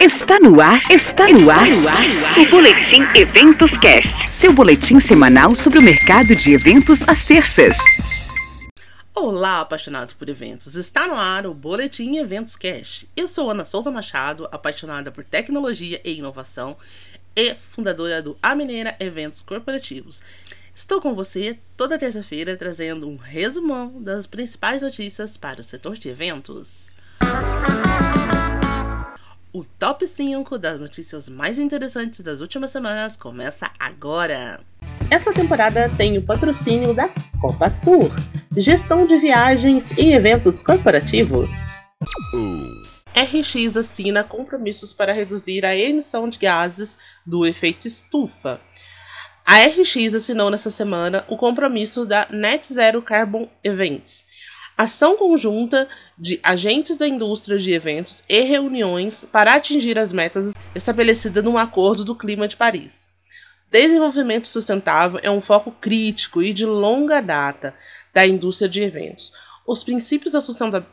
Está no ar, está no ar, o Boletim Eventos Cast, seu boletim semanal sobre o mercado de eventos às terças. Olá, apaixonados por eventos. Está no ar o Boletim Eventos Cast. Eu sou Ana Souza Machado, apaixonada por tecnologia e inovação e fundadora do A Mineira Eventos Corporativos. Estou com você toda terça-feira trazendo um resumão das principais notícias para o setor de eventos. O top 5 das notícias mais interessantes das últimas semanas começa agora. Essa temporada tem o patrocínio da Copas Tour, gestão de viagens e eventos corporativos. RX assina compromissos para reduzir a emissão de gases do efeito estufa. A RX assinou nessa semana o compromisso da Net Zero Carbon Events, ação conjunta de agentes da indústria de eventos e reuniões para atingir as metas estabelecidas no Acordo do Clima de Paris. Desenvolvimento sustentável é um foco crítico e de longa data da indústria de eventos. Os princípios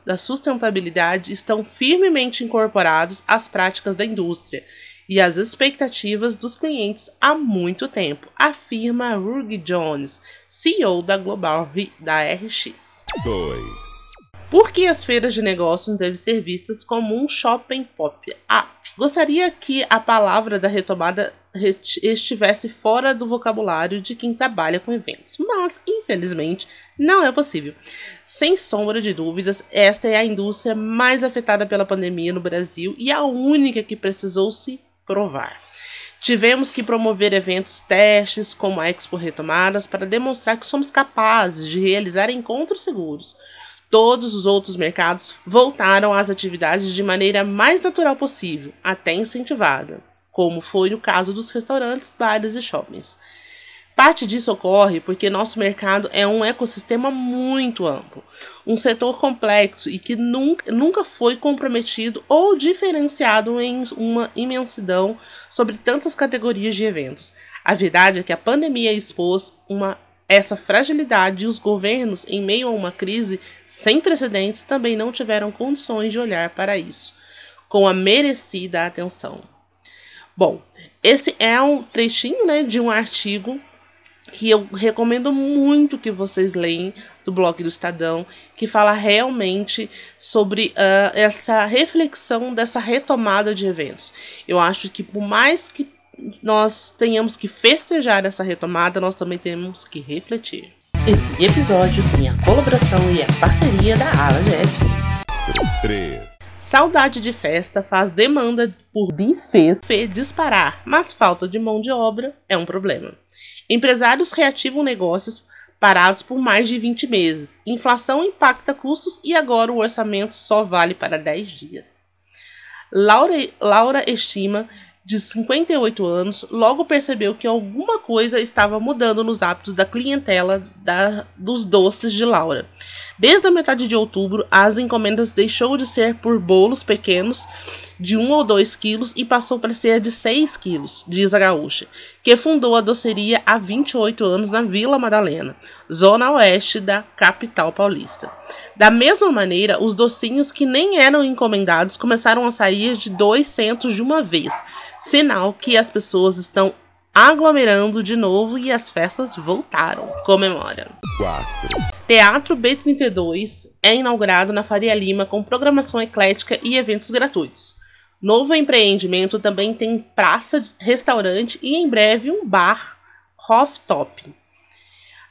da sustentabilidade estão firmemente incorporados às práticas da indústria e às expectativas dos clientes há muito tempo, afirma Ruggie Jones, CEO da Global da RX. 2. Por que as feiras de negócios devem ser vistas como um shopping pop-up? Gostaria que a palavra da retomada estivesse fora do vocabulário de quem trabalha com eventos, mas infelizmente não é possível. Sem sombra de dúvidas, esta é a indústria mais afetada pela pandemia no Brasil e a única que precisou se provar. Tivemos que promover eventos testes, como a Expo Retomadas, para demonstrar que somos capazes de realizar encontros seguros. Todos os outros mercados voltaram às atividades de maneira mais natural possível, até incentivada, como foi no caso dos restaurantes, bares e shoppings. Parte disso ocorre porque nosso mercado é um ecossistema muito amplo, um setor complexo e que nunca, nunca foi comprometido ou diferenciado em uma imensidão sobre tantas categorias de eventos. A verdade é que a pandemia expôs uma, essa fragilidade e os governos, em meio a uma crise sem precedentes, também não tiveram condições de olhar para isso com a merecida atenção. Bom, esse é um trechinho né, de um artigo que eu recomendo muito que vocês leiam do blog do Estadão, que fala realmente sobre uh, essa reflexão dessa retomada de eventos. Eu acho que por mais que nós tenhamos que festejar essa retomada, nós também temos que refletir. Esse episódio tem a colaboração e a parceria da Ala GF. 3. Saudade de festa faz demanda por buffet disparar, mas falta de mão de obra é um problema. Empresários reativam negócios parados por mais de 20 meses. Inflação impacta custos e agora o orçamento só vale para 10 dias. Laura, Laura estima de 58 anos, logo percebeu que alguma coisa estava mudando nos hábitos da clientela da, dos doces de Laura. Desde a metade de outubro, as encomendas deixou de ser por bolos pequenos de 1 ou 2 quilos e passou para ser de 6 quilos, diz a gaúcha, que fundou a doceria há 28 anos na Vila Madalena, zona oeste da capital paulista. Da mesma maneira, os docinhos que nem eram encomendados começaram a sair de 2 centos de uma vez, sinal que as pessoas estão aglomerando de novo e as festas voltaram. Comemora. 4. Teatro B32 é inaugurado na Faria Lima com programação eclética e eventos gratuitos. Novo empreendimento também tem praça, restaurante e em breve um bar rooftop.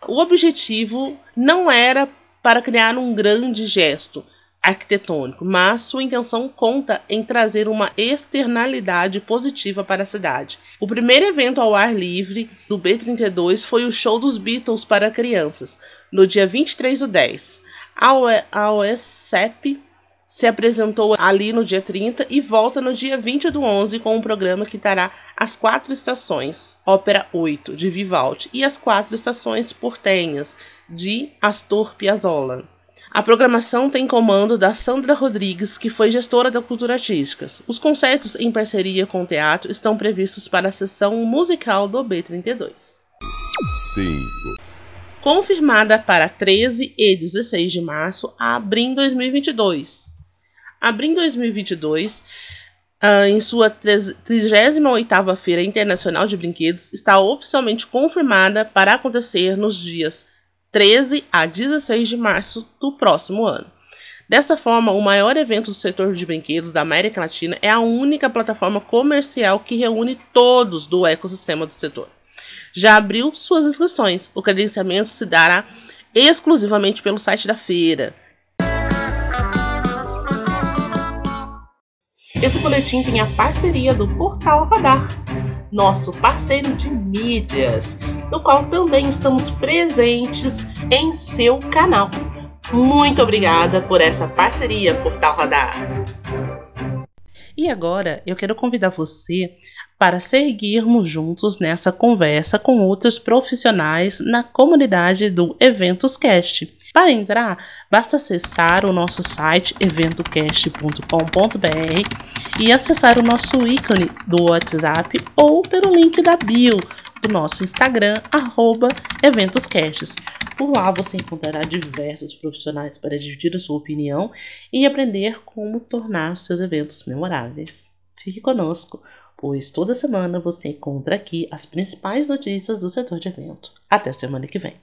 O objetivo não era para criar um grande gesto arquitetônico, mas sua intenção conta em trazer uma externalidade positiva para a cidade. O primeiro evento ao ar livre do B32 foi o show dos Beatles para crianças, no dia 23 do 10. A OSCEP se apresentou ali no dia 30 e volta no dia 20 do 11 com um programa que terá as quatro estações, Ópera 8, de Vivaldi, e as quatro estações portenhas, de Astor Piazzolla. A programação tem comando da Sandra Rodrigues, que foi gestora da Cultura Artística. Os concertos em parceria com o teatro estão previstos para a sessão musical do B32. 5. Confirmada para 13 e 16 de março, a Abrim 2022. Abril 2022, uh, em sua 38ª Feira Internacional de Brinquedos, está oficialmente confirmada para acontecer nos dias 13 a 16 de março do próximo ano. Dessa forma, o maior evento do setor de brinquedos da América Latina é a única plataforma comercial que reúne todos do ecossistema do setor. Já abriu suas inscrições. O credenciamento se dará exclusivamente pelo site da feira. Esse boletim tem a parceria do Portal Radar, nosso parceiro de mídias, no qual também estamos presentes em seu canal. Muito obrigada por essa parceria, Portal Radar. E agora eu quero convidar você para seguirmos juntos nessa conversa com outros profissionais na comunidade do Eventos Cast. Para entrar, basta acessar o nosso site eventocast.com.br e acessar o nosso ícone do WhatsApp ou pelo link da bio do nosso Instagram, arroba eventoscasts. Por lá você encontrará diversos profissionais para dividir a sua opinião e aprender como tornar seus eventos memoráveis. Fique conosco, pois toda semana você encontra aqui as principais notícias do setor de evento. Até semana que vem.